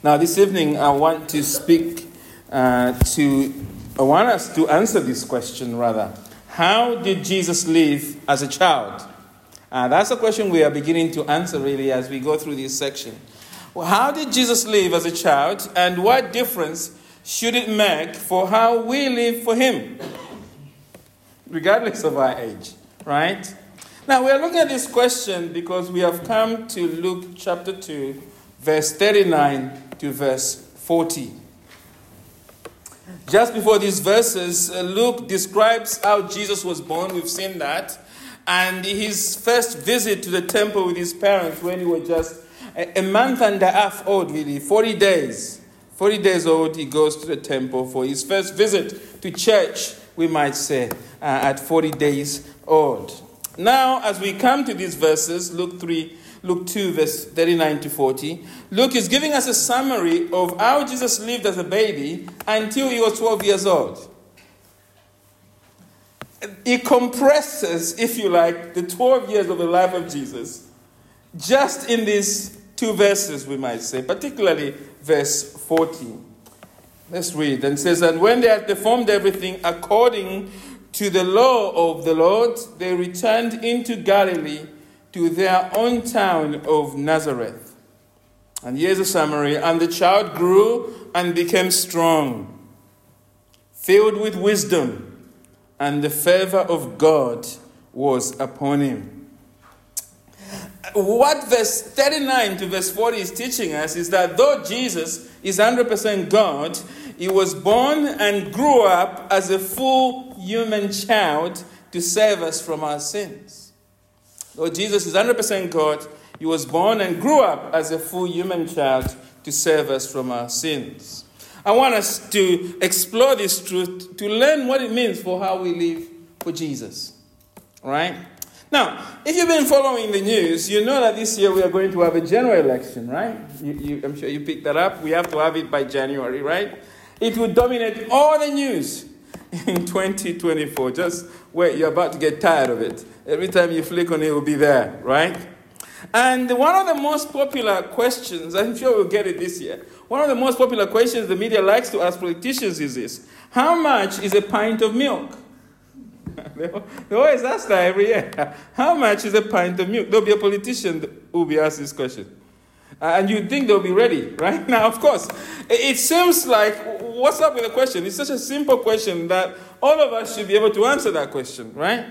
Now, this evening, I want to speak uh, to, I want us to answer this question rather. How did Jesus live as a child? Uh, that's a question we are beginning to answer really as we go through this section. Well, how did Jesus live as a child, and what difference should it make for how we live for Him, regardless of our age, right? Now, we are looking at this question because we have come to Luke chapter 2, verse 39 to verse 40. Just before these verses, uh, Luke describes how Jesus was born. We've seen that. And his first visit to the temple with his parents when he was just a month and a half old, really, 40 days. 40 days old, he goes to the temple for his first visit to church, we might say, uh, at 40 days old. Now, as we come to these verses, Luke 3 Luke 2, verse 39 to 40. Luke is giving us a summary of how Jesus lived as a baby until he was 12 years old. He compresses, if you like, the 12 years of the life of Jesus just in these two verses, we might say, particularly verse 14. Let's read. And says, And when they had performed everything according to the law of the Lord, they returned into Galilee to their own town of Nazareth. And here's a summary. And the child grew and became strong, filled with wisdom, and the favor of God was upon him. What verse 39 to verse 40 is teaching us is that though Jesus is 100% God, he was born and grew up as a full human child to save us from our sins. Though Jesus is 100% God, he was born and grew up as a full human child to save us from our sins. I want us to explore this truth to learn what it means for how we live for Jesus. Right? Now, if you've been following the news, you know that this year we are going to have a general election, right? You, you, I'm sure you picked that up. We have to have it by January, right? It will dominate all the news in 2024. Just wait, you're about to get tired of it. Every time you flick on it, it will be there, right? And one of the most popular questions, I'm sure we'll get it this year, one of the most popular questions the media likes to ask politicians is this How much is a pint of milk? they always ask that every year. How much is a pint of milk? There'll be a politician who will be asked this question. And you'd think they'll be ready, right? Now, of course, it seems like what's up with the question? It's such a simple question that all of us should be able to answer that question, right?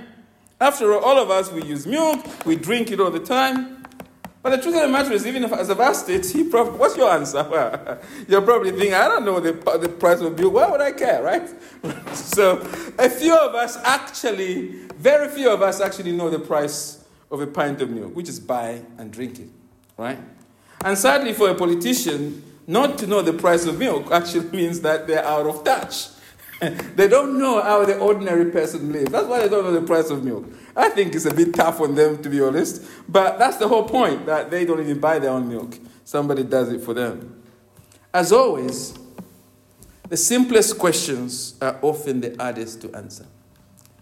After all, all of us, we use milk, we drink it all the time. But the truth of the matter is, even if, as I've asked it, he prob- what's your answer? You're probably thinking, I don't know the, the price of milk. Why would I care, right? so, a few of us actually, very few of us actually know the price of a pint of milk. We just buy and drink it, right? And sadly, for a politician, not to know the price of milk actually means that they're out of touch. they don't know how the ordinary person lives. That's why they don't know the price of milk. I think it's a bit tough on them, to be honest. But that's the whole point that they don't even buy their own milk. Somebody does it for them. As always, the simplest questions are often the hardest to answer.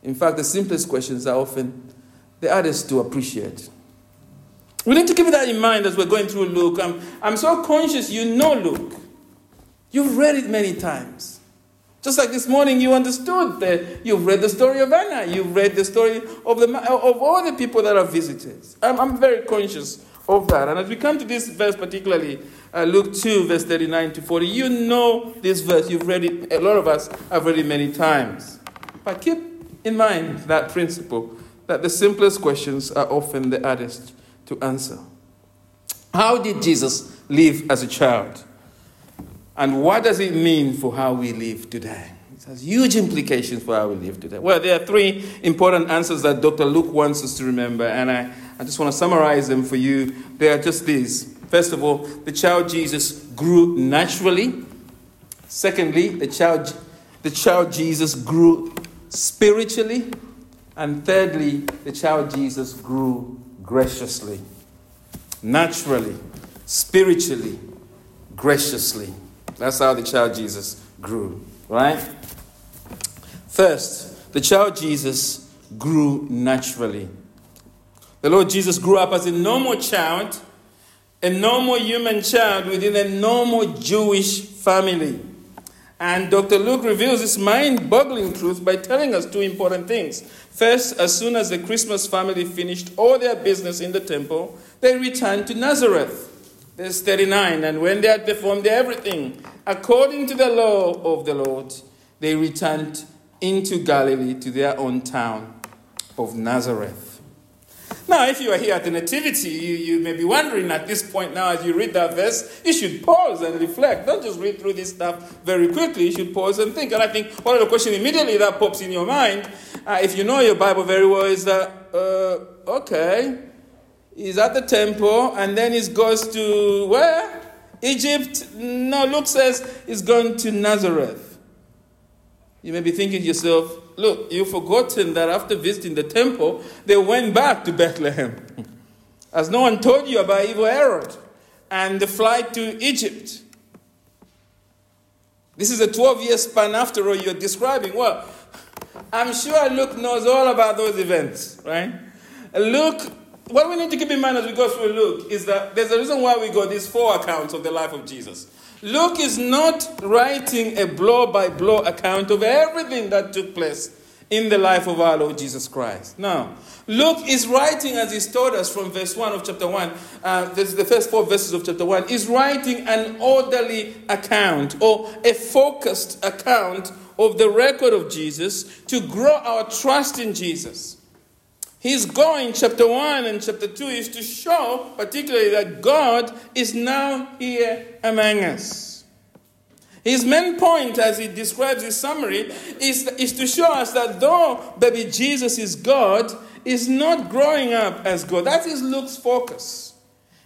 In fact, the simplest questions are often the hardest to appreciate. We need to keep that in mind as we're going through Luke. I'm, I'm so conscious you know Luke. You've read it many times. Just like this morning, you understood that you've read the story of Anna, you've read the story of, the, of all the people that are visited. I'm, I'm very conscious of that. And as we come to this verse, particularly uh, Luke 2, verse 39 to 40, you know this verse. You've read it, a lot of us have read it many times. But keep in mind that principle that the simplest questions are often the hardest to answer. How did Jesus live as a child? And what does it mean for how we live today? It has huge implications for how we live today. Well, there are three important answers that Dr. Luke wants us to remember, and I, I just want to summarize them for you. They are just these. First of all, the child Jesus grew naturally. Secondly, the child, the child Jesus grew spiritually. And thirdly, the child Jesus grew graciously. Naturally, spiritually, graciously. That's how the child Jesus grew, right? First, the child Jesus grew naturally. The Lord Jesus grew up as a normal child, a normal human child within a normal Jewish family. And Dr. Luke reveals this mind boggling truth by telling us two important things. First, as soon as the Christmas family finished all their business in the temple, they returned to Nazareth. Verse 39 And when they had performed everything according to the law of the Lord, they returned into Galilee to their own town of Nazareth. Now, if you are here at the Nativity, you, you may be wondering at this point now, as you read that verse, you should pause and reflect. Don't just read through this stuff very quickly. You should pause and think. And I think one of the questions immediately that pops in your mind, uh, if you know your Bible very well, is that, uh, okay, he's at the temple and then he goes to where? Egypt? No, Luke says he's going to Nazareth. You may be thinking to yourself, Look, you've forgotten that after visiting the temple, they went back to Bethlehem. As no one told you about evil Herod and the flight to Egypt. This is a 12 year span after all you're describing. Well, I'm sure Luke knows all about those events, right? Luke, what we need to keep in mind as we go through Luke is that there's a reason why we got these four accounts of the life of Jesus. Luke is not writing a blow by blow account of everything that took place in the life of our Lord Jesus Christ. Now, Luke is writing, as he's told us from verse 1 of chapter 1, uh, this is the first four verses of chapter 1, is writing an orderly account or a focused account of the record of Jesus to grow our trust in Jesus. He's going, chapter 1 and chapter 2 is to show, particularly, that God is now here among us. His main point, as he describes his summary, is, is to show us that though baby Jesus is God, is not growing up as God. That is Luke's focus.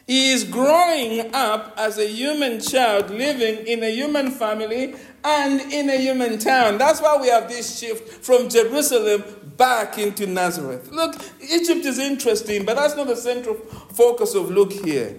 He is growing up as a human child living in a human family and in a human town. That's why we have this shift from Jerusalem back into Nazareth. Look, Egypt is interesting, but that's not the central focus of Luke here.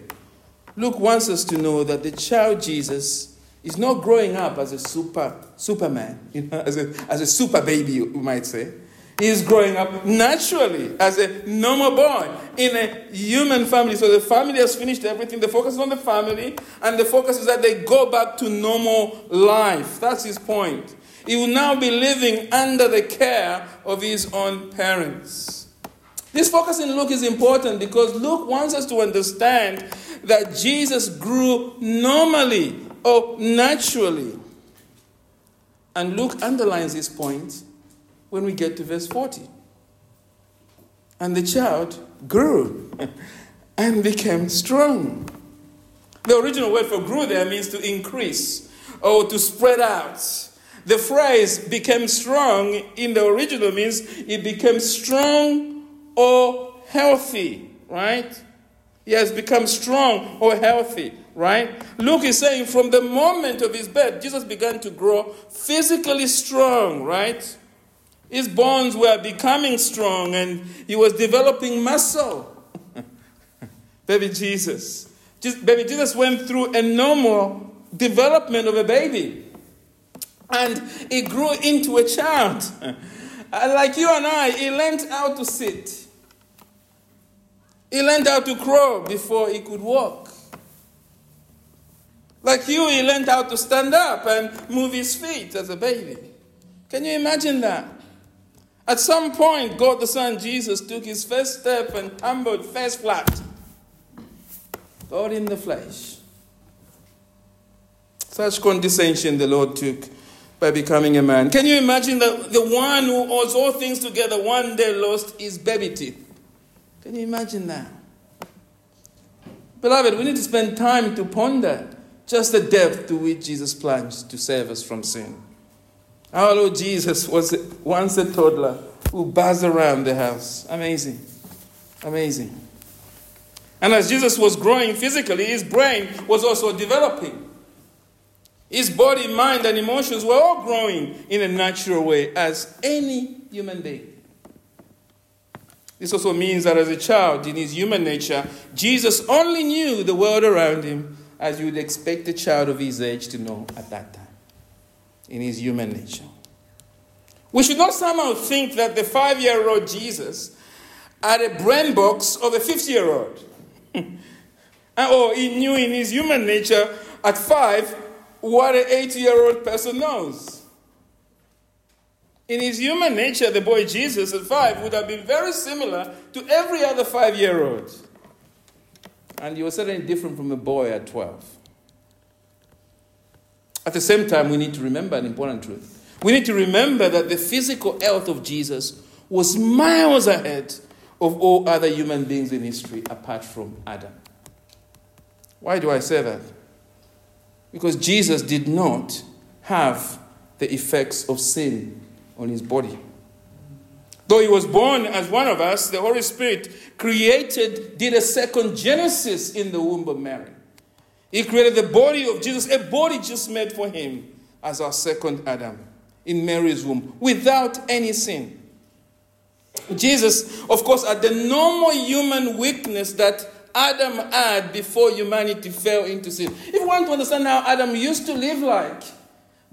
Luke wants us to know that the child Jesus is not growing up as a super superman, you know, as a, as a super baby, you might say. Is growing up naturally as a normal boy in a human family. So the family has finished everything. The focus is on the family, and the focus is that they go back to normal life. That's his point. He will now be living under the care of his own parents. This focus in Luke is important because Luke wants us to understand that Jesus grew normally or naturally. And Luke underlines this point when we get to verse 40. And the child grew and became strong. The original word for grew there means to increase or to spread out. The phrase became strong in the original means it became strong or healthy, right? He has become strong or healthy, right? Luke is saying from the moment of his birth, Jesus began to grow physically strong, right? His bones were becoming strong and he was developing muscle. baby Jesus. Baby Jesus went through a normal development of a baby and he grew into a child. Uh, like you and I, he learned how to sit. He learned how to crawl before he could walk. Like you, he learned how to stand up and move his feet as a baby. Can you imagine that? At some point, God the Son, Jesus, took his first step and tumbled face flat. God in the flesh. Such condescension the Lord took by becoming a man. Can you imagine that the one who holds all things together one day lost his baby teeth? Can you imagine that? Beloved, we need to spend time to ponder just the depth to which Jesus plunged to save us from sin. Our Lord Jesus was once a toddler who buzzed around the house. Amazing. Amazing. And as Jesus was growing physically, his brain was also developing. His body, mind, and emotions were all growing in a natural way as any human being. This also means that as a child, in his human nature, Jesus only knew the world around him as you would expect a child of his age to know at that time, in his human nature. We should not somehow think that the five year old Jesus had a brain box of a 50 year old. Uh, or he knew in his human nature at five what an 80 year old person knows. In his human nature, the boy Jesus at five would have been very similar to every other five year old. And he was certainly different from a boy at 12. At the same time, we need to remember an important truth. We need to remember that the physical health of Jesus was miles ahead of all other human beings in history apart from Adam. Why do I say that? Because Jesus did not have the effects of sin on his body. Though he was born as one of us, the Holy Spirit created, did a second Genesis in the womb of Mary. He created the body of Jesus, a body just made for him as our second Adam in Mary's womb without any sin. Jesus, of course, had the normal human weakness that Adam had before humanity fell into sin. If you want to understand how Adam used to live like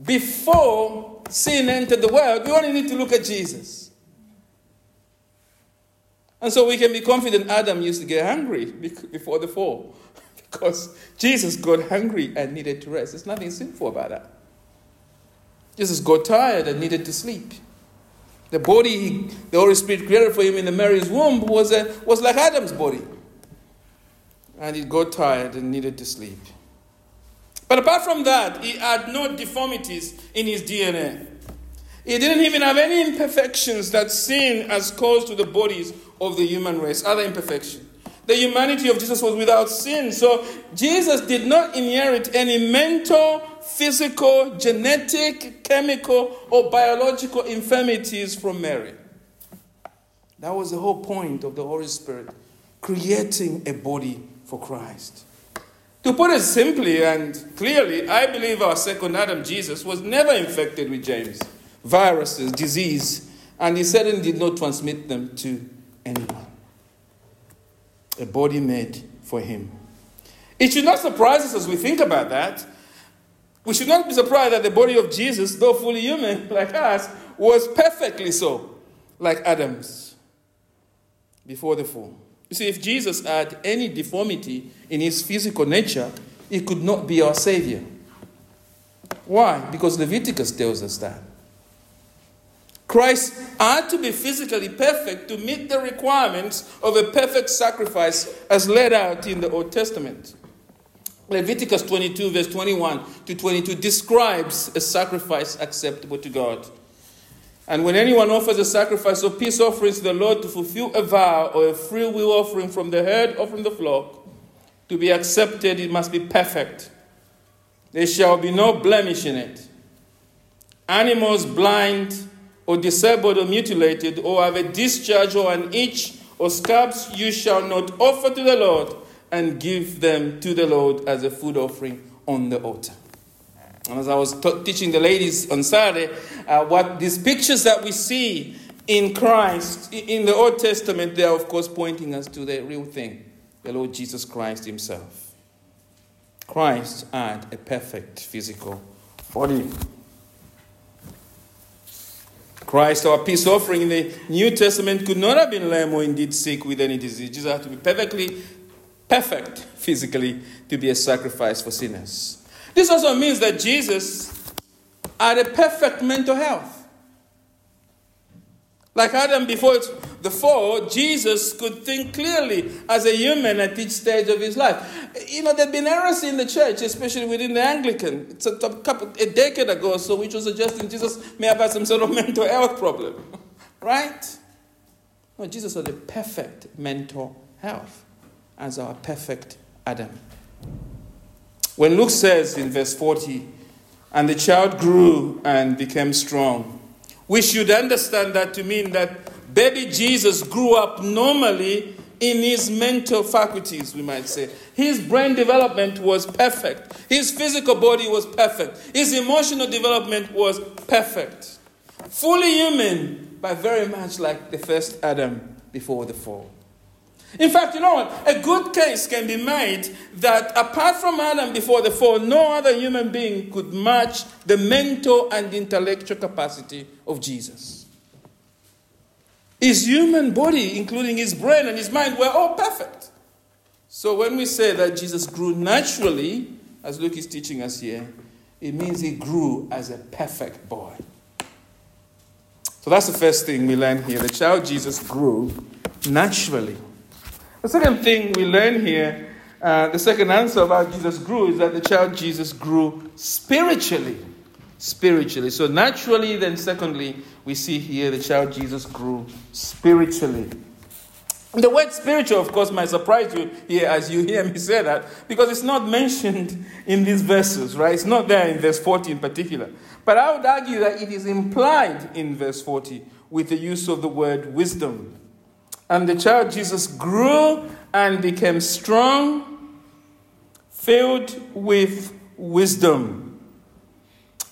before sin entered the world, we only need to look at Jesus. And so we can be confident Adam used to get angry before the fall because Jesus got hungry and needed to rest. There's nothing sinful about that. Jesus got tired and needed to sleep. The body the Holy Spirit created for him in the Mary's womb was, a, was like Adam's body. And he got tired and needed to sleep. But apart from that, he had no deformities in his DNA. He didn't even have any imperfections that sin has caused to the bodies of the human race, other imperfections. The humanity of Jesus was without sin. So Jesus did not inherit any mental, physical, genetic, chemical, or biological infirmities from Mary. That was the whole point of the Holy Spirit creating a body for Christ. To put it simply and clearly, I believe our second Adam, Jesus, was never infected with James, viruses, disease, and he certainly did not transmit them to anyone a body made for him. It should not surprise us as we think about that. We should not be surprised that the body of Jesus, though fully human like us, was perfectly so, like Adam's, before the fall. You see, if Jesus had any deformity in his physical nature, he could not be our Savior. Why? Because Leviticus tells us that. Christ had to be physically perfect to meet the requirements of a perfect sacrifice as laid out in the Old Testament. Leviticus 22, verse 21 to 22, describes a sacrifice acceptable to God. And when anyone offers a sacrifice or peace offerings to the Lord to fulfill a vow or a free will offering from the herd or from the flock, to be accepted, it must be perfect. There shall be no blemish in it. Animals blind, or disabled or mutilated, or have a discharge or an itch or scabs, you shall not offer to the Lord and give them to the Lord as a food offering on the altar. And as I was t- teaching the ladies on Saturday, uh, what these pictures that we see in Christ in the Old Testament, they are of course pointing us to the real thing, the Lord Jesus Christ Himself. Christ had a perfect physical body. Christ, our peace offering in the New Testament, could not have been lame or indeed sick with any disease. Jesus had to be perfectly perfect physically to be a sacrifice for sinners. This also means that Jesus had a perfect mental health. Like Adam before the fall, Jesus could think clearly as a human at each stage of his life. You know, there'd been errors in the church, especially within the Anglican. It's a, couple, a decade ago or so, which was suggesting Jesus may have had some sort of mental health problem. right? No, Jesus had a perfect mental health as our perfect Adam. When Luke says in verse 40, and the child grew and became strong, we should understand that to mean that baby Jesus grew up normally in his mental faculties, we might say. His brain development was perfect. His physical body was perfect. His emotional development was perfect. Fully human, but very much like the first Adam before the fall. In fact, you know what? A good case can be made that apart from Adam before the fall, no other human being could match the mental and intellectual capacity of Jesus. His human body, including his brain and his mind, were all perfect. So when we say that Jesus grew naturally, as Luke is teaching us here, it means he grew as a perfect boy. So that's the first thing we learn here. The child Jesus grew naturally. The second thing we learn here, uh, the second answer about Jesus grew, is that the child Jesus grew spiritually. Spiritually. So naturally, then secondly, we see here the child Jesus grew spiritually. The word spiritual, of course, might surprise you here as you hear me say that, because it's not mentioned in these verses, right? It's not there in verse 40 in particular. But I would argue that it is implied in verse 40 with the use of the word wisdom. And the child Jesus grew and became strong, filled with wisdom.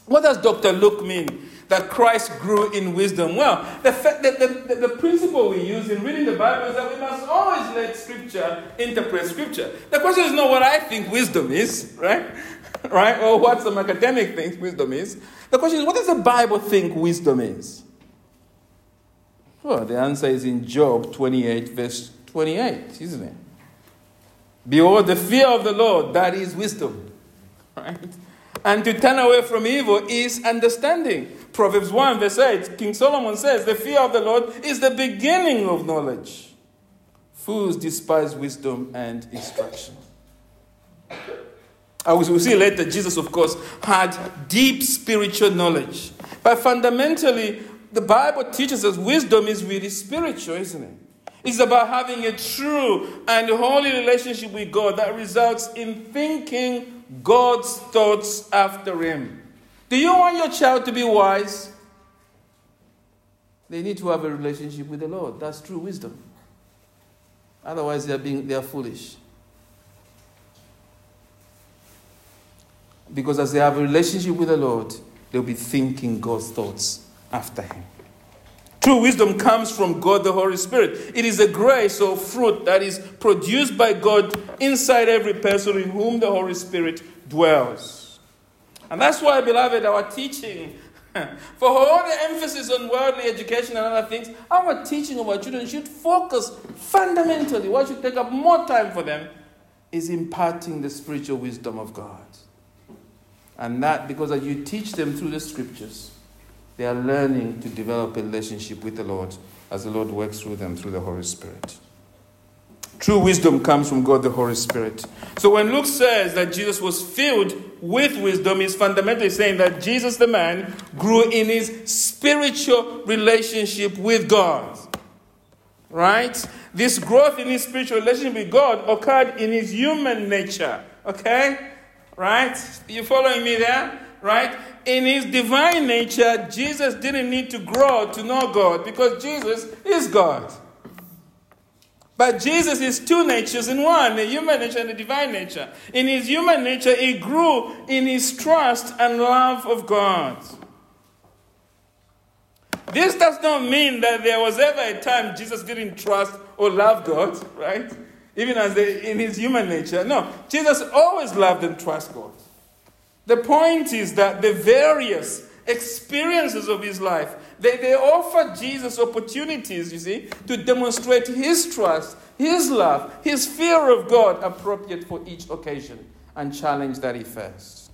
What does Dr. Luke mean that Christ grew in wisdom? Well, the, the, the, the, principle we use in reading the Bible is that we must always let Scripture interpret Scripture. The question is not what I think wisdom is, right? right? Or what some academic thinks wisdom is. The question is, what does the Bible think wisdom is? Well, the answer is in Job 28, verse 28, isn't it? Behold, the fear of the Lord, that is wisdom. Right? And to turn away from evil is understanding. Proverbs 1, verse 8, King Solomon says, The fear of the Lord is the beginning of knowledge. Fools despise wisdom and instruction. As we'll see later, Jesus, of course, had deep spiritual knowledge. But fundamentally, the Bible teaches us wisdom is really spiritual, isn't it? It's about having a true and holy relationship with God that results in thinking God's thoughts after him. Do you want your child to be wise? They need to have a relationship with the Lord. That's true wisdom. Otherwise, they are, being, they are foolish. Because as they have a relationship with the Lord, they'll be thinking God's thoughts after Him. True wisdom comes from God the Holy Spirit. It is a grace or fruit that is produced by God inside every person in whom the Holy Spirit dwells. And that's why, beloved, our teaching, for all the emphasis on worldly education and other things, our teaching of our children should focus fundamentally, what should take up more time for them, is imparting the spiritual wisdom of God. And that because as you teach them through the scriptures, they are learning to develop a relationship with the Lord as the Lord works through them through the Holy Spirit. True wisdom comes from God the Holy Spirit. So when Luke says that Jesus was filled with wisdom, he's fundamentally saying that Jesus the man grew in his spiritual relationship with God. Right? This growth in his spiritual relationship with God occurred in his human nature. Okay? Right? You following me there? Right? in his divine nature, Jesus didn't need to grow to know God because Jesus is God. But Jesus is two natures in one, the human nature and the divine nature. In his human nature, he grew in his trust and love of God. This does not mean that there was ever a time Jesus didn't trust or love God, right? Even as the, in his human nature. No, Jesus always loved and trusted God. The point is that the various experiences of his life, they, they offer Jesus opportunities, you see, to demonstrate his trust, his love, his fear of God appropriate for each occasion and challenge that he faced.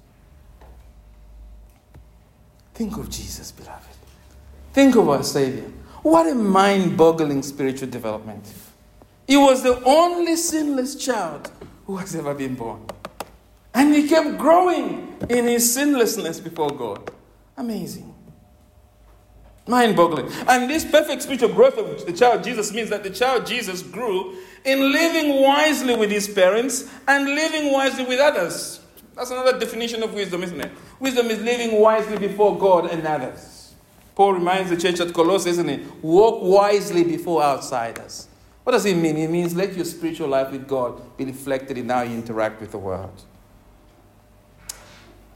Think of Jesus, beloved. Think of our Savior. What a mind boggling spiritual development. He was the only sinless child who has ever been born. And he kept growing in his sinlessness before God. Amazing. Mind boggling. And this perfect spiritual growth of the child Jesus means that the child Jesus grew in living wisely with his parents and living wisely with others. That's another definition of wisdom, isn't it? Wisdom is living wisely before God and others. Paul reminds the church at Colossae, isn't it? Walk wisely before outsiders. What does it mean? It means let your spiritual life with God be reflected in how you interact with the world.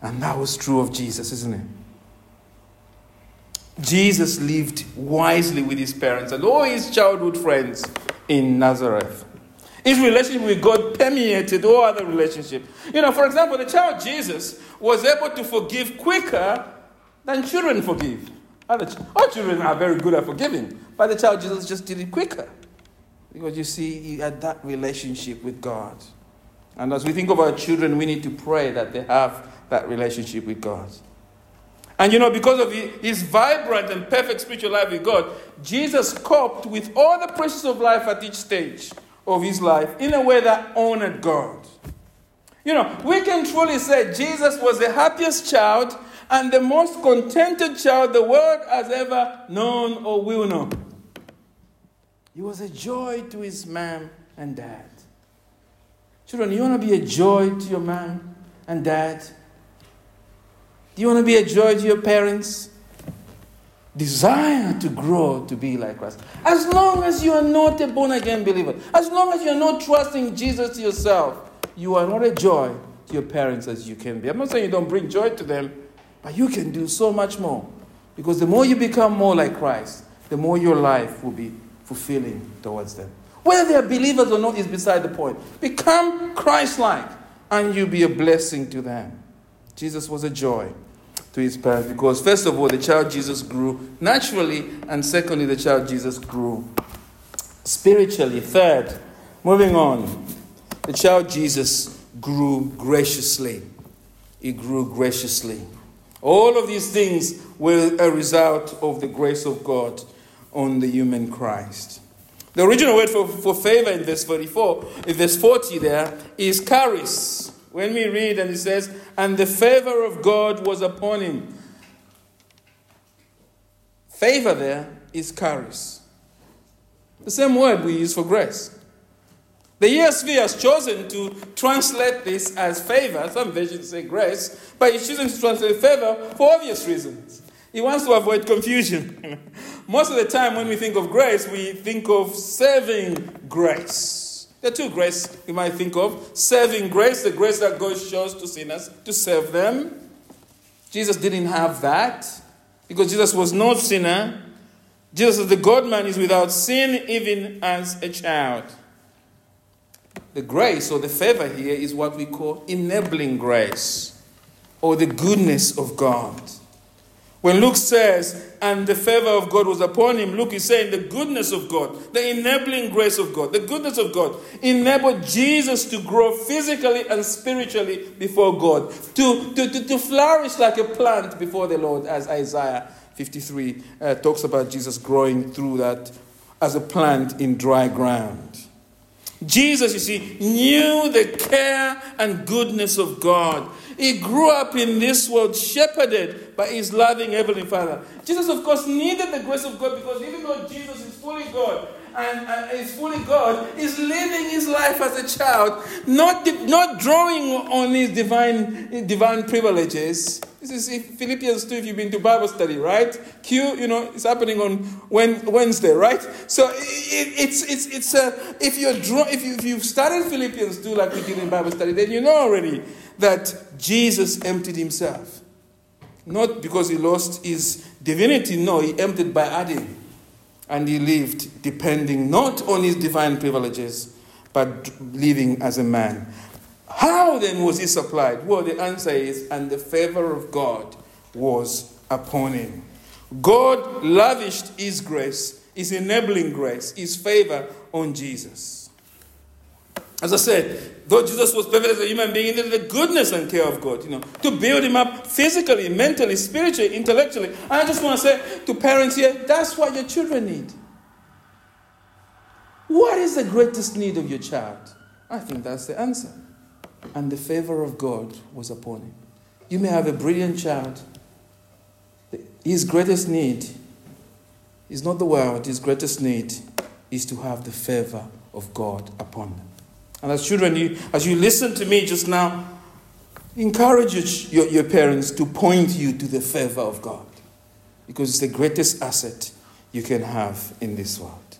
And that was true of Jesus, isn't it? Jesus lived wisely with his parents and all his childhood friends in Nazareth. His relationship with God permeated all other relationships. You know, for example, the child Jesus was able to forgive quicker than children forgive. All children are very good at forgiving, but the child Jesus just did it quicker. Because you see, he had that relationship with God. And as we think of our children, we need to pray that they have that relationship with God. And you know, because of his vibrant and perfect spiritual life with God, Jesus coped with all the pressures of life at each stage of his life in a way that honored God. You know, we can truly say Jesus was the happiest child and the most contented child the world has ever known or will know. He was a joy to his mom and dad. Children, you want to be a joy to your mom and dad? Do you want to be a joy to your parents? Desire to grow to be like Christ. As long as you are not a born again believer, as long as you are not trusting Jesus yourself, you are not a joy to your parents as you can be. I'm not saying you don't bring joy to them, but you can do so much more. Because the more you become more like Christ, the more your life will be fulfilling towards them. Whether they are believers or not is beside the point. Become Christ like, and you'll be a blessing to them. Jesus was a joy to his parents because, first of all, the child Jesus grew naturally, and secondly, the child Jesus grew spiritually. Third, moving on, the child Jesus grew graciously. He grew graciously. All of these things were a result of the grace of God on the human Christ. The original word for, for favor in verse 44, in verse 40 there, is charis. When we read and it says, and the favor of God was upon him. Favor there is charis. The same word we use for grace. The ESV has chosen to translate this as favor. Some versions say grace, but he's choosing to translate favor for obvious reasons. He wants to avoid confusion. Most of the time, when we think of grace, we think of serving grace. There are two grace we might think of serving grace, the grace that God shows to sinners to serve them. Jesus didn't have that because Jesus was not sinner. Jesus, the God man, is without sin even as a child. The grace or the favor here is what we call enabling grace or the goodness of God. When Luke says, and the favor of God was upon him, Luke is saying the goodness of God, the enabling grace of God, the goodness of God enabled Jesus to grow physically and spiritually before God, to, to, to, to flourish like a plant before the Lord, as Isaiah 53 uh, talks about Jesus growing through that as a plant in dry ground. Jesus, you see, knew the care and goodness of God. He grew up in this world, shepherded by his loving Heavenly Father. Jesus, of course, needed the grace of God because even though Jesus is fully God and, and is fully God, he's living his life as a child, not, not drawing on his divine, divine privileges. This is Philippians 2 if you've been to Bible study, right? Q, you know, it's happening on Wednesday, right? So it, it's, it's, it's a, if, you're draw, if, you, if you've studied Philippians 2 like we did in Bible study, then you know already that Jesus emptied himself. Not because he lost his divinity, no, he emptied by adding. And he lived depending not on his divine privileges, but living as a man. How then was he supplied? Well, the answer is, and the favor of God was upon him. God lavished his grace, his enabling grace, his favor on Jesus. As I said, though Jesus was perfect as a human being, he needed the goodness and care of God, you know, to build him up physically, mentally, spiritually, intellectually. And I just want to say to parents here, that's what your children need. What is the greatest need of your child? I think that's the answer. And the favor of God was upon him. You may have a brilliant child. His greatest need is not the world, his greatest need is to have the favor of God upon them. And as children, you, as you listen to me just now, encourage your, your parents to point you to the favor of God because it's the greatest asset you can have in this world.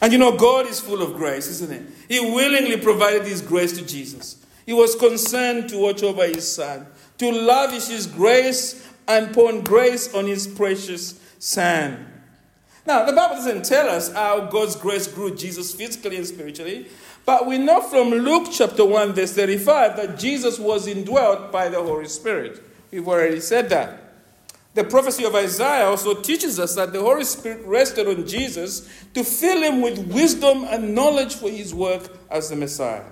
And you know, God is full of grace, isn't it? He willingly provided His grace to Jesus. He was concerned to watch over His Son, to lavish His grace and pour grace on His precious Son. Now, the Bible doesn't tell us how God's grace grew Jesus physically and spiritually, but we know from Luke chapter 1, verse 35, that Jesus was indwelt by the Holy Spirit. We've already said that. The prophecy of Isaiah also teaches us that the Holy Spirit rested on Jesus to fill him with wisdom and knowledge for his work as the Messiah.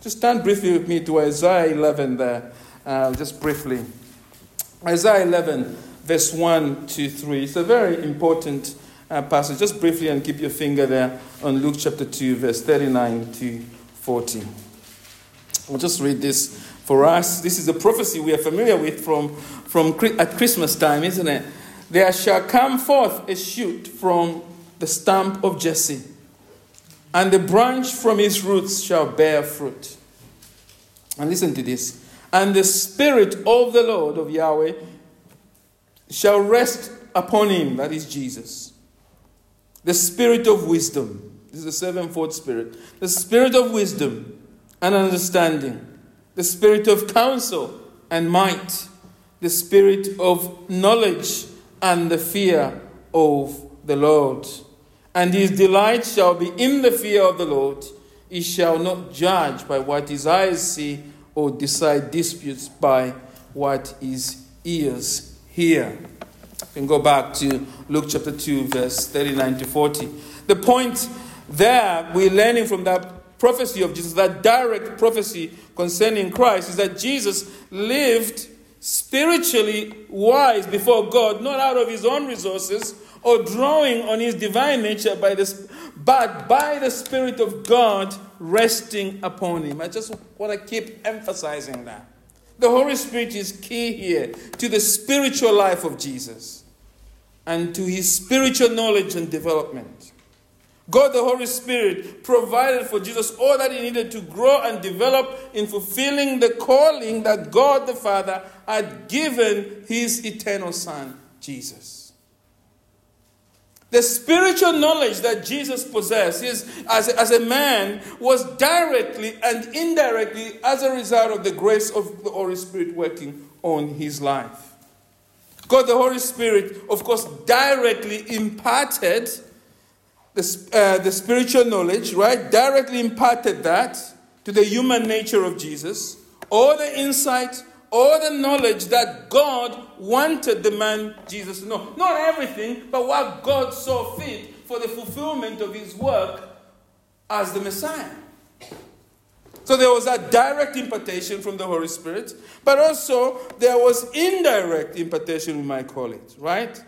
Just stand briefly with me to Isaiah 11 there, uh, just briefly. Isaiah 11, verse 1 to 3. It's a very important uh, passage. Just briefly, and keep your finger there on Luke chapter 2, verse 39 to 40. I'll just read this for us. This is a prophecy we are familiar with from, from at Christmas time, isn't it? There shall come forth a shoot from the stump of Jesse, and the branch from his roots shall bear fruit. And listen to this. And the Spirit of the Lord of Yahweh shall rest upon him, that is Jesus. The Spirit of wisdom. This is the sevenfold Spirit. The Spirit of wisdom and understanding. The Spirit of counsel and might. The Spirit of knowledge and the fear of the Lord. And his delight shall be in the fear of the Lord. He shall not judge by what his eyes see or decide disputes by what his ears hear. You can go back to Luke chapter 2, verse 39 to 40. The point there we're learning from that prophecy of Jesus, that direct prophecy concerning Christ, is that Jesus lived spiritually wise before God, not out of his own resources or drawing on his divine nature by this, but by the Spirit of God resting upon him. I just want to keep emphasizing that. The Holy Spirit is key here to the spiritual life of Jesus and to his spiritual knowledge and development. God, the Holy Spirit, provided for Jesus all that he needed to grow and develop in fulfilling the calling that God the Father had given his eternal Son, Jesus. The spiritual knowledge that Jesus possessed is, as, as a man was directly and indirectly as a result of the grace of the Holy Spirit working on his life. God, the Holy Spirit, of course, directly imparted the, uh, the spiritual knowledge, right? Directly imparted that to the human nature of Jesus, all the insight, all the knowledge that God wanted the man Jesus to know. Not everything, but what God saw fit for the fulfillment of his work as the Messiah. So there was a direct impartation from the Holy Spirit, but also there was indirect impartation, we might call it, right?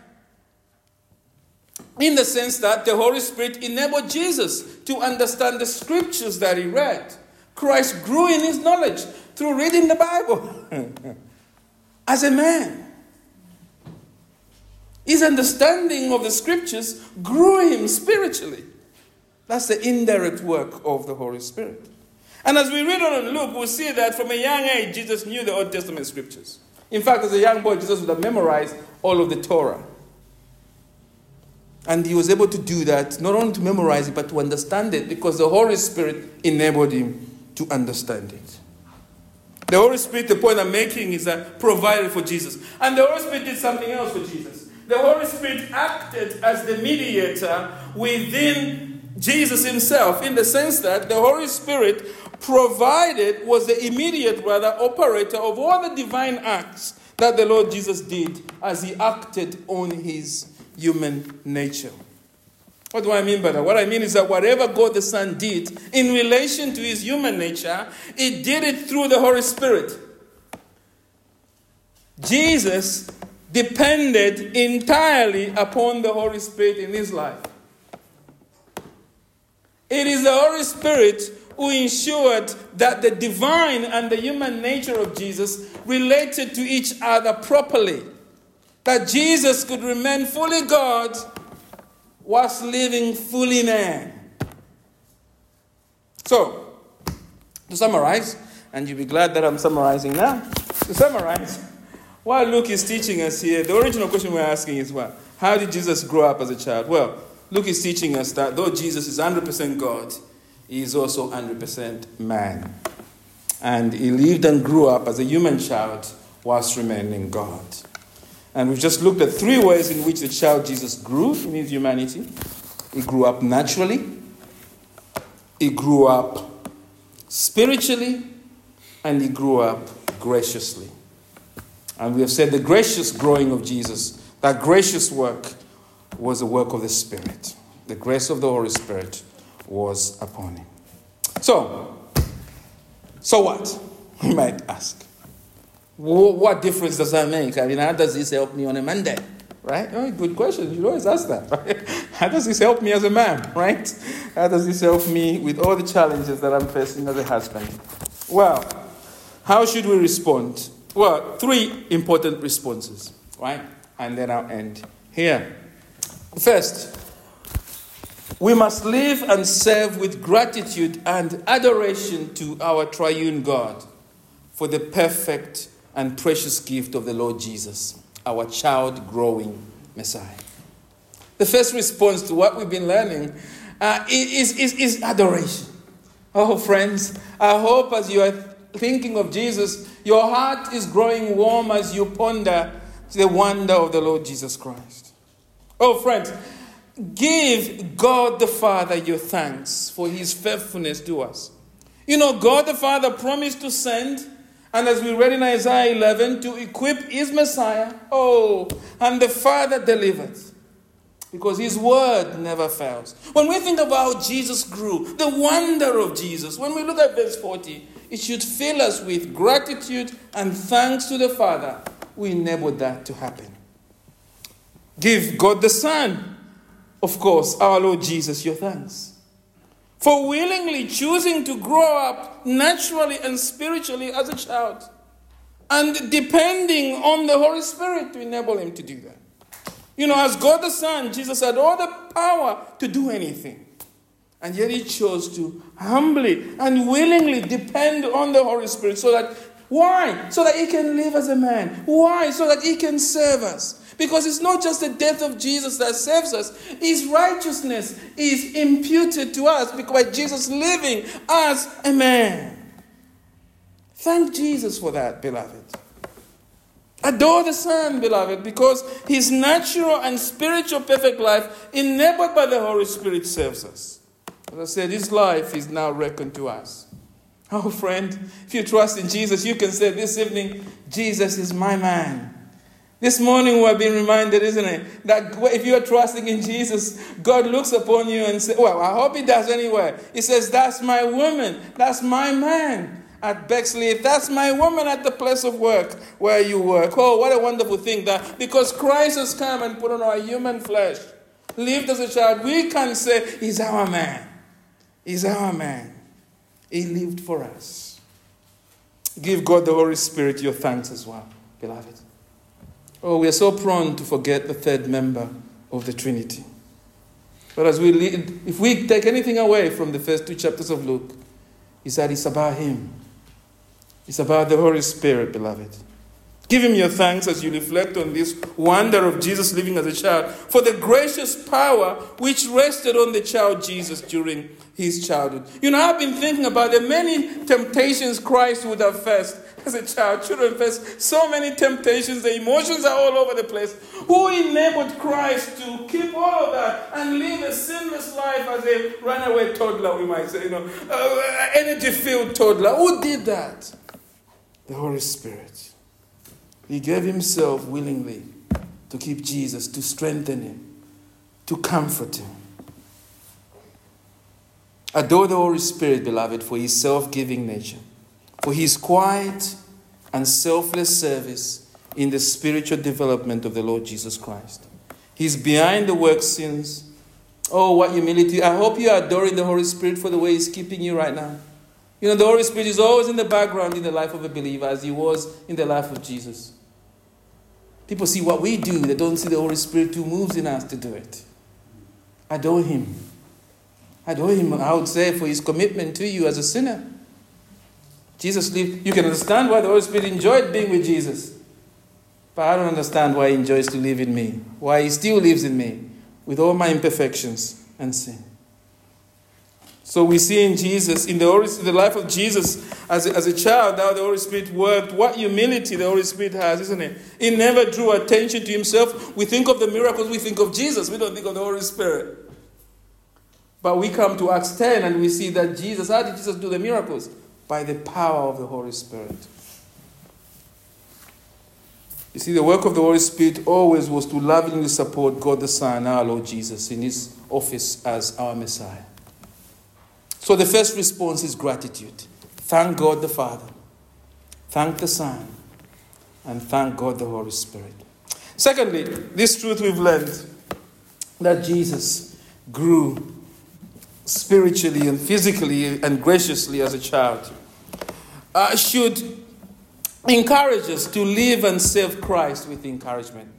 In the sense that the Holy Spirit enabled Jesus to understand the scriptures that he read. Christ grew in his knowledge through reading the Bible as a man. His understanding of the scriptures grew him spiritually. That's the indirect work of the Holy Spirit. And as we read on in Luke, we'll see that from a young age, Jesus knew the Old Testament scriptures. In fact, as a young boy, Jesus would have memorized all of the Torah. And he was able to do that, not only to memorize it, but to understand it, because the Holy Spirit enabled him to understand it. The Holy Spirit, the point I'm making is that provided for Jesus. And the Holy Spirit did something else for Jesus. The Holy Spirit acted as the mediator within Jesus himself, in the sense that the Holy Spirit provided, was the immediate, rather, operator of all the divine acts that the Lord Jesus did as he acted on his human nature. What do I mean by that? What I mean is that whatever God the Son did in relation to his human nature, he did it through the Holy Spirit. Jesus depended entirely upon the Holy Spirit in his life. It is the Holy Spirit who ensured that the divine and the human nature of Jesus related to each other properly. That Jesus could remain fully God was living fully man. So, to summarize, and you'll be glad that I'm summarizing now. To summarize, what Luke is teaching us here, the original question we're asking is what? How did Jesus grow up as a child? Well, Luke is teaching us that though Jesus is 100% God, he is also 100% man. And he lived and grew up as a human child whilst remaining God. And we've just looked at three ways in which the child Jesus grew in his humanity. He grew up naturally, he grew up spiritually, and he grew up graciously. And we have said the gracious growing of Jesus, that gracious work, was the work of the Spirit. The grace of the Holy Spirit was upon him. So, So what? We might ask. What difference does that make? I mean, how does this help me on a Monday? Right? Oh, good question. You always ask that. Right? How does this help me as a man? Right? How does this help me with all the challenges that I'm facing as a husband? Well, how should we respond? Well, three important responses, right? And then I'll end here. First, we must live and serve with gratitude and adoration to our triune God for the perfect and precious gift of the Lord Jesus, our child growing Messiah. The first response to what we've been learning uh, is, is, is adoration. Oh, friends, I hope as you are thinking of Jesus, your heart is growing warm as you ponder the wonder of the Lord Jesus Christ. Oh, friends, give God the Father your thanks for his faithfulness to us. You know, God the Father promised to send, and as we read in Isaiah 11, to equip his Messiah. Oh, and the Father delivered because his word never fails. When we think about Jesus grew, the wonder of Jesus, when we look at verse 40, it should fill us with gratitude and thanks to the Father who enabled that to happen. Give God the Son, of course, our Lord Jesus, your thanks. For willingly choosing to grow up naturally and spiritually as a child, and depending on the Holy Spirit to enable him to do that. You know, as God the Son, Jesus had all the power to do anything. And yet he chose to humbly and willingly depend on the Holy Spirit so that, why? So that he can live as a man. Why? So that he can serve us. Because it's not just the death of Jesus that saves us, his righteousness is imputed to us by Jesus living as a man. Thank Jesus for that, beloved. Adore the Son, beloved, because his natural and spiritual perfect life, enabled by the Holy Spirit, serves us. As I said, his life is now reckoned to us. Oh, friend, if you trust in Jesus, you can say this evening, Jesus is my man. This morning we have been reminded, isn't it, that if you are trusting in Jesus, God looks upon you and says, Well, I hope He does anyway. He says, That's my woman, that's my man at Bexley. That's my woman at the place of work where you work. Oh, what a wonderful thing that because Christ has come and put on our human flesh, lived as a child, we can say, He's our man. He's our man. He lived for us. Give God the Holy Spirit your thanks as well, beloved. Oh, we are so prone to forget the third member of the Trinity. But as we lead, if we take anything away from the first two chapters of Luke, is that it's about Him. It's about the Holy Spirit, beloved. Give him your thanks as you reflect on this wonder of Jesus living as a child for the gracious power which rested on the child Jesus during his childhood. You know, I've been thinking about the many temptations Christ would have faced as a child. Children face so many temptations, the emotions are all over the place. Who enabled Christ to keep all of that and live a sinless life as a runaway toddler, we might say, you know, uh, energy filled toddler? Who did that? the Holy Spirit. He gave himself willingly to keep Jesus, to strengthen him, to comfort him. Adore the Holy Spirit, beloved, for his self giving nature, for his quiet and selfless service in the spiritual development of the Lord Jesus Christ. He's behind the work sins. Oh, what humility. I hope you are adoring the Holy Spirit for the way he's keeping you right now. You know, the Holy Spirit is always in the background in the life of a believer as he was in the life of Jesus. People see what we do, they don't see the Holy Spirit who moves in us to do it. Adore him. Adore him, I would say, for his commitment to you as a sinner. Jesus lived, you can understand why the Holy Spirit enjoyed being with Jesus. But I don't understand why he enjoys to live in me, why he still lives in me with all my imperfections and sin. So we see in Jesus, in the, Holy, the life of Jesus as a, as a child, how the Holy Spirit worked, what humility the Holy Spirit has, isn't it? He never drew attention to himself. We think of the miracles, we think of Jesus, we don't think of the Holy Spirit. But we come to Acts 10 and we see that Jesus, how did Jesus do the miracles? By the power of the Holy Spirit. You see, the work of the Holy Spirit always was to lovingly support God the Son, our Lord Jesus, in his office as our Messiah. So the first response is gratitude. Thank God the Father. Thank the Son. And thank God the Holy Spirit. Secondly, this truth we've learned that Jesus grew spiritually and physically and graciously as a child uh, should encourage us to live and serve Christ with encouragement.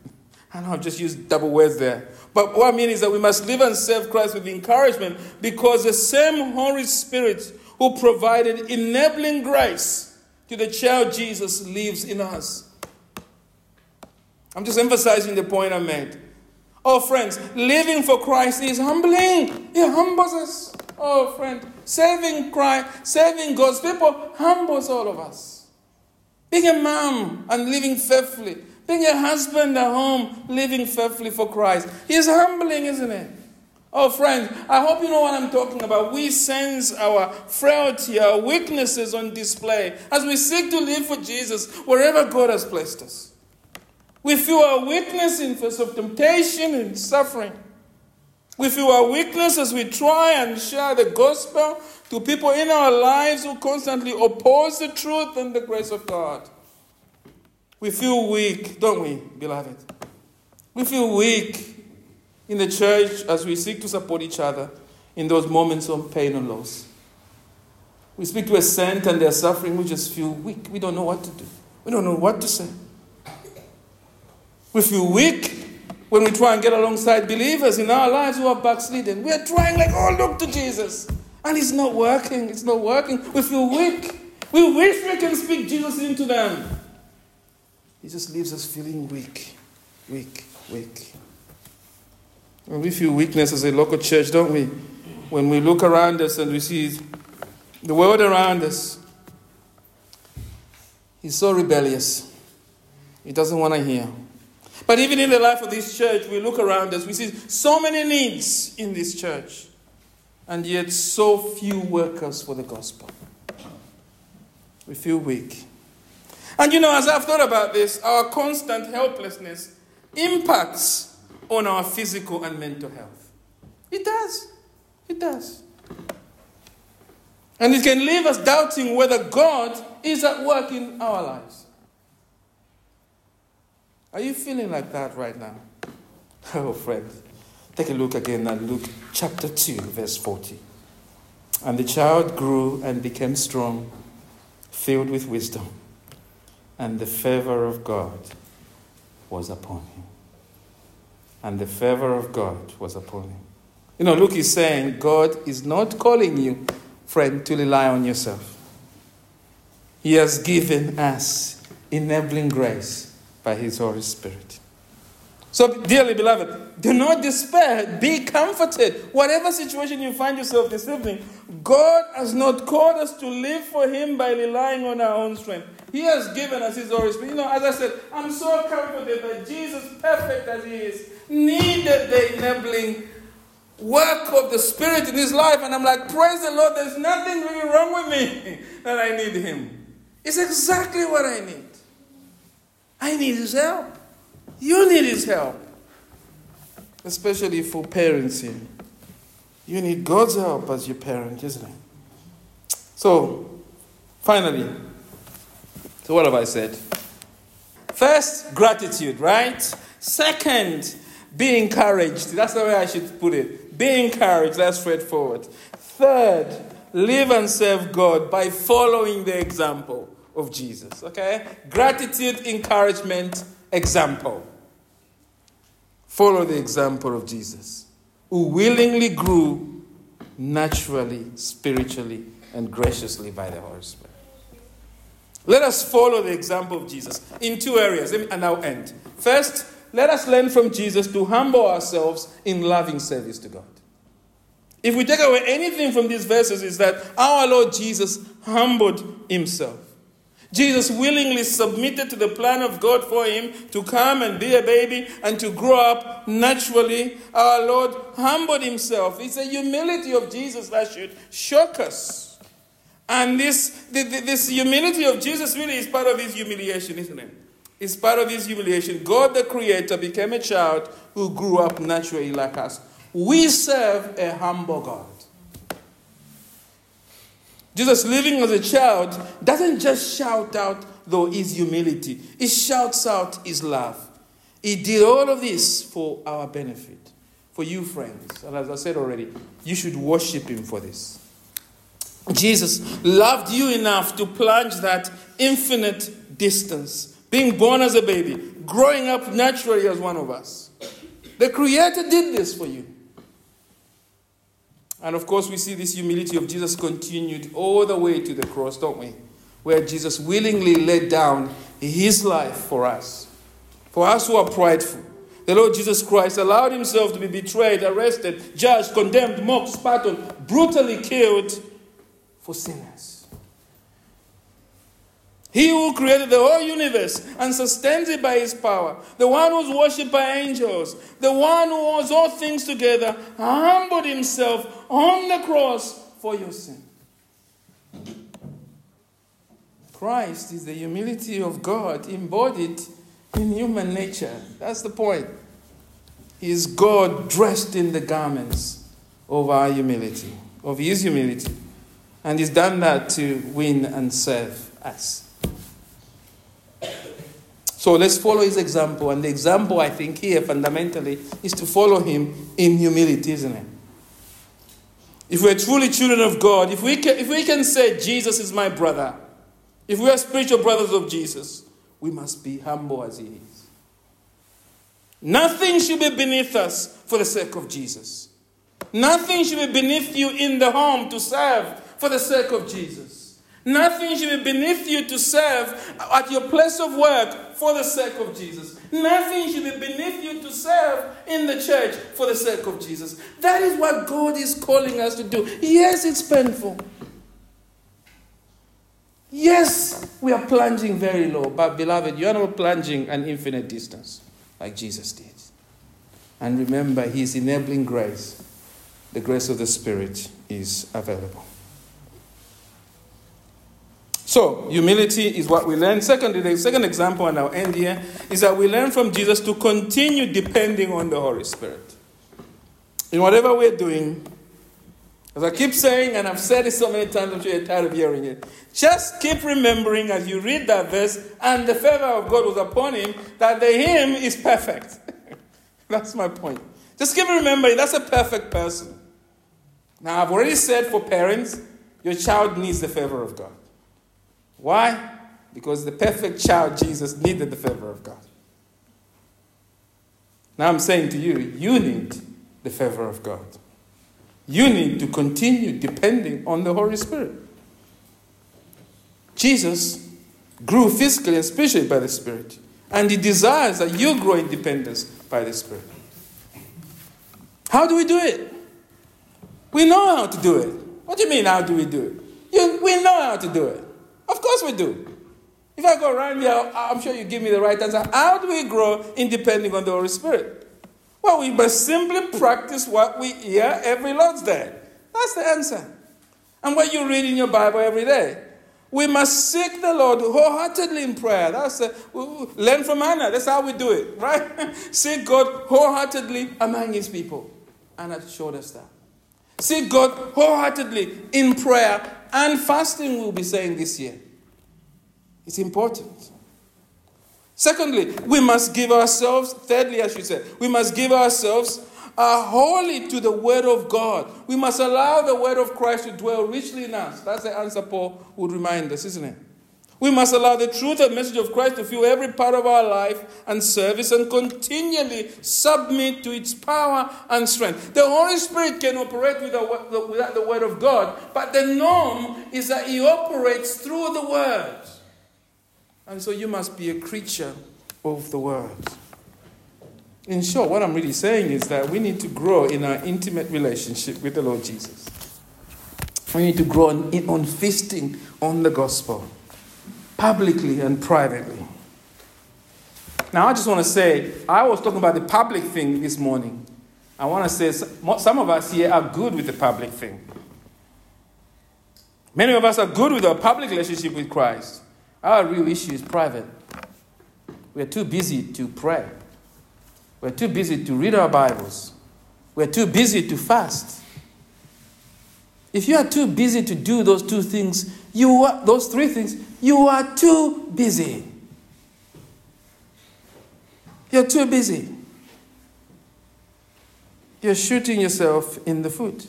I know I've just used double words there. But what I mean is that we must live and serve Christ with encouragement because the same Holy Spirit who provided enabling grace to the child Jesus lives in us. I'm just emphasizing the point I made. Oh, friends, living for Christ is humbling. It humbles us. Oh, friend, serving Christ, serving God's people humbles all of us. Being a mom and living faithfully, being a husband at home, living faithfully for Christ is humbling, isn't it? Oh, friends, I hope you know what I'm talking about. We sense our frailty, our weaknesses on display as we seek to live for Jesus wherever God has placed us. We feel our weakness in face of temptation and suffering. We feel our weakness as we try and share the gospel to people in our lives who constantly oppose the truth and the grace of God. We feel weak, don't we, beloved? We feel weak in the church as we seek to support each other in those moments of pain and loss. We speak to a saint and they're suffering, we just feel weak. We don't know what to do. We don't know what to say. We feel weak when we try and get alongside believers in our lives who are backslidden. We are trying like, oh, look to Jesus. And it's not working. It's not working. We feel weak. We wish we can speak Jesus into them. He just leaves us feeling weak, weak, weak. And we feel weakness as a local church, don't we? When we look around us and we see the world around us, he's so rebellious. He doesn't want to hear. But even in the life of this church, we look around us, we see so many needs in this church, and yet so few workers for the gospel. We feel weak. And you know, as I've thought about this, our constant helplessness impacts on our physical and mental health. It does. It does. And it can leave us doubting whether God is at work in our lives. Are you feeling like that right now? Oh, friend, take a look again at Luke chapter 2, verse 40. And the child grew and became strong, filled with wisdom, and the favor of God was upon him. And the favor of God was upon him. You know, Luke is saying God is not calling you, friend, to rely on yourself. He has given us enabling grace by His Holy Spirit. So, dearly beloved, do not despair. Be comforted. Whatever situation you find yourself this evening, God has not called us to live for Him by relying on our own strength. He has given us His Holy Spirit. You know, as I said, I'm so comforted that Jesus, perfect as He is, needed the enabling work of the Spirit in His life. And I'm like, praise the Lord, there's nothing really wrong with me that I need Him. It's exactly what I need. I need his help. You need his help. Especially for parents here. You need God's help as your parent, isn't it? So, finally, so what have I said? First, gratitude, right? Second, be encouraged. That's the way I should put it. Be encouraged. That's straightforward. Third, live and serve God by following the example of Jesus. Okay? Gratitude, encouragement, example. Follow the example of Jesus, who willingly grew naturally, spiritually, and graciously by the Holy Spirit. Let us follow the example of Jesus in two areas, and I'll end. First, let us learn from Jesus to humble ourselves in loving service to God. If we take away anything from these verses, is that our Lord Jesus humbled himself. Jesus willingly submitted to the plan of God for him to come and be a baby and to grow up naturally. Our Lord humbled himself. It's a humility of Jesus that should shock us. And this, this humility of Jesus really is part of his humiliation, isn't it? It's part of his humiliation. God the Creator became a child who grew up naturally like us. We serve a humble God. Jesus, living as a child, doesn't just shout out, though, his humility, he shouts out his love. He did all of this for our benefit, for you, friends. And as I said already, you should worship him for this. Jesus loved you enough to plunge that infinite distance, being born as a baby, growing up naturally as one of us. The Creator did this for you. And of course, we see this humility of Jesus continued all the way to the cross, don't we? Where Jesus willingly laid down his life for us. For us who are prideful, the Lord Jesus Christ allowed himself to be betrayed, arrested, judged, condemned, mocked, spat on, brutally killed for sinners. He who created the whole universe and sustains it by his power, the one who's worshipped by angels, the one who holds all things together, humbled himself on the cross for your sin. Christ is the humility of God embodied in human nature. That's the point. He is God dressed in the garments of our humility, of his humility. And he's done that to win and serve us. So let's follow his example. And the example, I think, here fundamentally is to follow him in humility, isn't it? If we're truly children of God, if we can, if we can say, Jesus is my brother, if we are spiritual brothers of Jesus, we must be humble as he is. Nothing should be beneath us for the sake of Jesus. Nothing should be beneath you in the home to serve for the sake of Jesus. Nothing should be beneath you to serve at your place of work for the sake of Jesus. Nothing should be beneath you to serve in the church for the sake of Jesus. That is what God is calling us to do. Yes, it's painful. Yes, we are plunging very low, but beloved, you are not plunging an infinite distance like Jesus did. And remember, His enabling grace, the grace of the Spirit, is available. So, humility is what we learn. Secondly, the second example, and I'll end here, is that we learn from Jesus to continue depending on the Holy Spirit. In whatever we're doing, as I keep saying, and I've said it so many times, I'm sure you're tired of hearing it. Just keep remembering as you read that verse, and the favor of God was upon him, that the him is perfect. that's my point. Just keep remembering that's a perfect person. Now, I've already said for parents, your child needs the favor of God. Why? Because the perfect child, Jesus, needed the favor of God. Now I'm saying to you, you need the favor of God. You need to continue depending on the Holy Spirit. Jesus grew physically and spiritually by the Spirit, and He desires that you grow in dependence by the Spirit. How do we do it? We know how to do it. What do you mean, how do we do it? You, we know how to do it. Of course we do. If I go around here, I'm sure you give me the right answer. How do we grow in depending on the Holy Spirit? Well, we must simply practice what we hear every Lord's Day. That's the answer. And what you read in your Bible every day. We must seek the Lord wholeheartedly in prayer. That's a, learn from Anna. That's how we do it, right? seek God wholeheartedly among His people. Anna showed us that. Seek God wholeheartedly in prayer and fasting, we'll be saying this year. It's important. Secondly, we must give ourselves, thirdly, I should say, we must give ourselves uh, wholly to the Word of God. We must allow the Word of Christ to dwell richly in us. That's the answer Paul would remind us, isn't it? We must allow the truth and message of Christ to fill every part of our life and service and continually submit to its power and strength. The Holy Spirit can operate without, the Word of God, but the norm is that He operates through the Word. And so you must be a creature of the Word. In short, what I'm really saying is that we need to grow in our intimate relationship with the Lord Jesus. We need to grow on, on feasting on the gospel publicly and privately. Now, I just want to say, I was talking about the public thing this morning. I want to say some of us here are good with the public thing. Many of us are good with our public relationship with Christ. Our real issue is private. We're too busy to pray. We're too busy to read our Bibles. We're too busy to fast. If you are too busy to do those two things, you are, those three things, you are too busy. You're too busy. You're shooting yourself in the foot.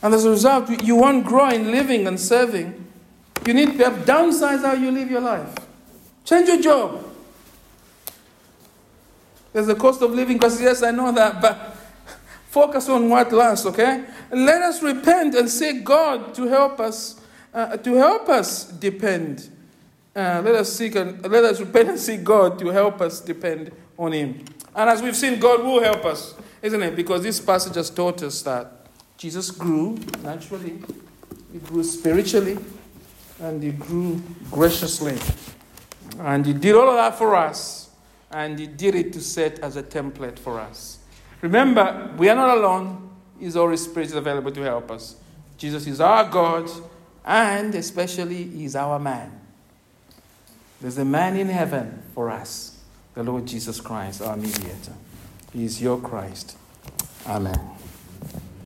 And as a result, you won't grow in living and serving. You need to downsize how you live your life. Change your job. There's a cost of living because, yes, I know that, but focus on what lasts, okay? let us repent and seek God to help us, uh, to help us depend. Uh, let us seek and let us repent and seek God to help us depend on Him. And as we've seen, God will help us, isn't it? Because this passage has taught us that Jesus grew naturally, He grew spiritually, and He grew graciously. And He did all of that for us, and He did it to set as a template for us. Remember, we are not alone. His Holy Spirit is available to help us. Jesus is our God, and especially, He's our man. There's a man in heaven for us, the Lord Jesus Christ, our mediator. He is your Christ. Amen.